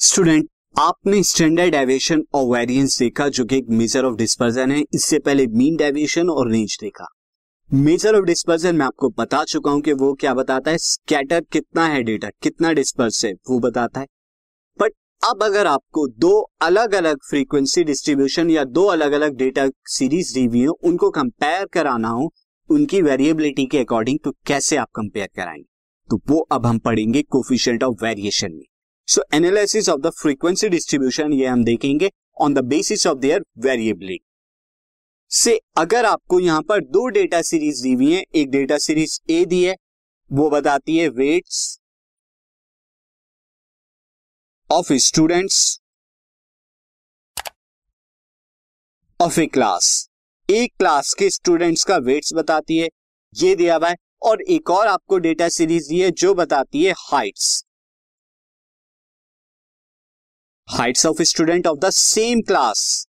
Student आपने standard deviation और variance देखा जो कि एक मेजर ऑफ़ डिस्पर्जन है। इससे पहले मीन डेविएशन और रेंज देखा। मेजर ऑफ़ डिस्पर्जन मैं आपको बता चुका हूँ कि वो क्या बताता है? स्कैटर कितना है डेटा कितना डिस्पर्स है? वो बताता है। बट अब अगर आपको दो अलग अलग फ्रीक्वेंसी डिस्ट्रीब्यूशन या दो अलग अलग डेटा सीरीज़ दी हुई हो, उनको कंपेयर कराना हो, उनकी वेरिएबिलिटी के अकॉर्डिंग तो कैसे आप कंपेयर कराएँगे? तो वो अब हम पढ़ेंगे कोफिशियंट ऑफ़ वेरिएशन में। So analysis of the frequency distribution ये हम देखेंगे on the basis of their variability से अगर आपको यहाँ पर दो डेटा सीरीज़ दी हुई है, एक डेटा सीरीज़ ए दी है, वो बताती है weights of students of a class एक क्लास के स्टूडेंट्स का वेट्स बताती है, ये दिया हुआ है, और एक और आपको डेटा सीरीज़ दी है जो बताती है heights heights of student of the same class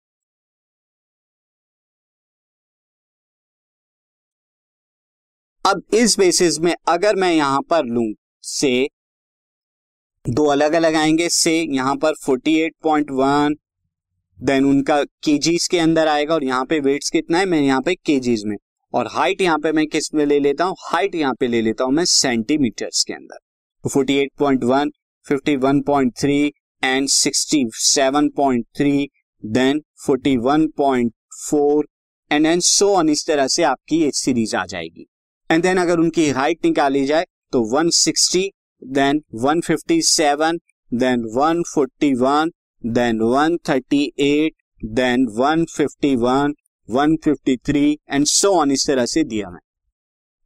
अब इस बेसिस में अगर मैं यहाँ पर लू, से, दो अलग अलग आएँगे, से यहाँ पर 48.1 देन उनका केजीज के अंदर आएगा और यहाँ पे वेट्स कितना है, मैं यहाँ पे केजीज में। और हाइट यहाँ पे मैं किसमें ले लेता हूँ? हाइट यहाँ पे ले लेता हूँ मैं सेंटीमीटर्स के अंदर। तो 48.1 51.3 and 67.3 then 41.4 and and so on इस तरह से आपकी ये सीरीज़ आ जाएगी। एंड देन अगर उनकी हाइट निकाली जाए तो 160 then 157 then 141 then 138 then 151 153 and so on इस तरह से दिया मैं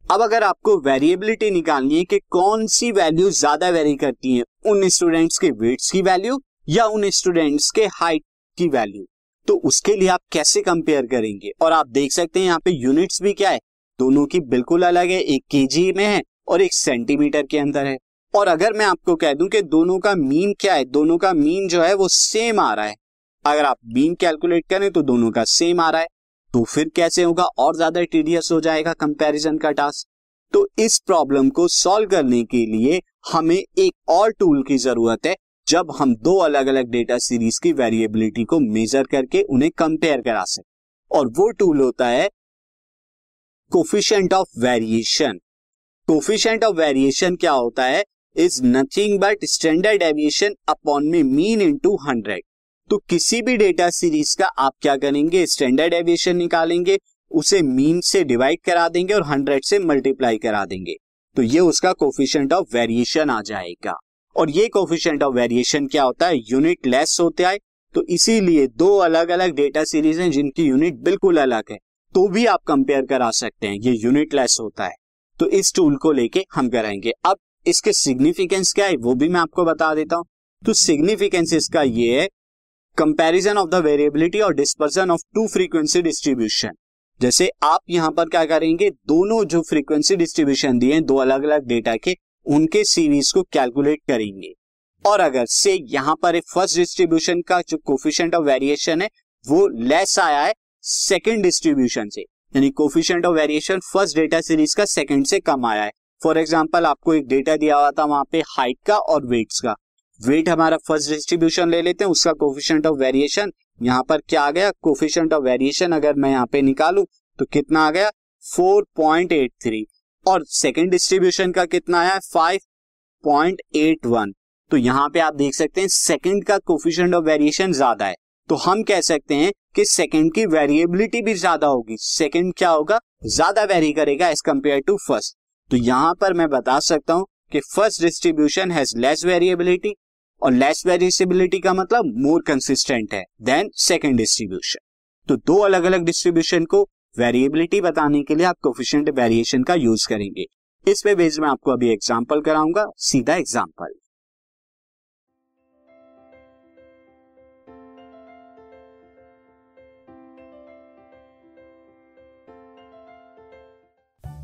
अब अगर आपको वेरिएबिलिटी निकालनी है कि कौन सी वैल्यू ज़्यादा वेरी करती है उन स्टूडेंट्स के वेट्स की वैल्यू या उन स्टूडेंट्स के हाइट की वैल्यू तो उसके लिए आप कैसे कंपेयर करेंगे? और आप देख सकते हैं यहाँ पे यूनिट्स भी क्या है? दोनों की बिल्कुल अलग है, एक केजी में है और एक सेंटीमीटर के अंदर है। और अगर मैं आपको कह दूँ कि दोनों का मीन क्या है, दोनों का मीन जो है वो सेम आ रहा है। अगर आप मीन कैलकुलेट करें तो दोनों का सेम आ रहा है तो फिर कैसे होगा? और ज़्यादा टीडियस हो जाएगा कंपैरिजन का टास्क तो इस प्रॉब्लम को सॉल्व करने के लिए हमें एक और टूल की ज़रूरत है, जब हम दो अलग अलग डेटा सीरीज़ की वेरिएबिलिटी को मेजर करके उन्हें कंपेयर करा सके। और वो टूल होता है coefficient of variation coefficient of variation क्या होता है? Is nothing but standard deviation upon में मीन इंटू हंड्रेड तो किसी भी डेटा सीरीज़ का आप क्या करेंगे? स्टैंडर्ड एविएशन निकालेंगे। उसे मीन से डिवाइड करा देंगे और हंड्रेड से मल्टीप्लाई करा देंगे। तो ये उसका कोफिशियंट ऑफ़ वेरिएशन आ जाएगा। और ये कोफिशियंट ऑफ़ वेरिएशन क्या होता है? यूनिट लेस होते हैं तो इसीलिए दो अलग अलग डेटा सीरीज़ हैं जिनकी यूनिट बिल्कुल अलग है। तो भी आप कंपेयर करा सकते हैं। ये यूनिट लेस होता है। तो इस टूल को लेके हम कराएँगे अब इसके सिग्निफिकेंस क्या है? वो भी मैं आपको बता देता हूँ। तो सिग्निफिकेंस इसका ये है। कंपैरिजन ऑफ़ द वेरिएबिलिटी और dispersion of two frequency distribution जैसे आप यहाँ पर क्या करेंगे, दोनों जो फ्रीक्वेंसी डिस्ट्रीब्यूशन दिए हैं, दो अलग अलग डेटा के, उनके सीरीज़ को कैलकुलेट करेंगे। और अगर से यहाँ पर फ़र्स्ट डिस्ट्रीब्यूशन का जो कोफिशियंट ऑफ़ वेरिएशन है, वो लेस आया है सेकेंड डिस्ट्रीब्यूशन से, यानी coefficient of variation first data series का सेकेंड से कम आया है। फॉर एग्ज़ाम्पल आपको एक डेटा दिया हुआ था वहाँ पे हाइट का और वेट्स का। वेट हमारा फ़र्स्ट डिस्ट्रीब्यूशन ले लेते हैं, उसका कोफिशियंट ऑफ़ वेरिएशन यहाँ पर क्या आ गया? कोफिशियंट ऑफ़ वेरिएशन अगर मैं यहाँ पे निकालू तो कितना आ गया? 4.83 और सेकंड डिस्ट्रीब्यूशन का कितना आया? 5.81 तो यहाँ पे आप देख सकते हैं सेकंड का कोफिशियंट ऑफ़ वेरिएशन ज़्यादा है। तो हम कह सकते हैं कि सेकेंड की वेरिएबिलिटी भी ज़्यादा होगी। सेकेंड क्या होगा? ज़्यादा वेरी करेगा एज कंपेयर टू फ़र्स्ट तो यहाँ पर मैं बता सकता हूँ कि first distribution has less variability और लेस वेरिएबिलिटी का मतलब मोर कंसिस्टेंट है देन सेकेंड डिस्ट्रीब्यूशन तो दो अलग अलग डिस्ट्रीब्यूशन को वेरिएबिलिटी बताने के लिए आप कोफिशियंट वेरिएशन का यूज़ करेंगे। इस पे बेस में आपको अभी एग्ज़ाम्पल कराऊँगा, सीधा example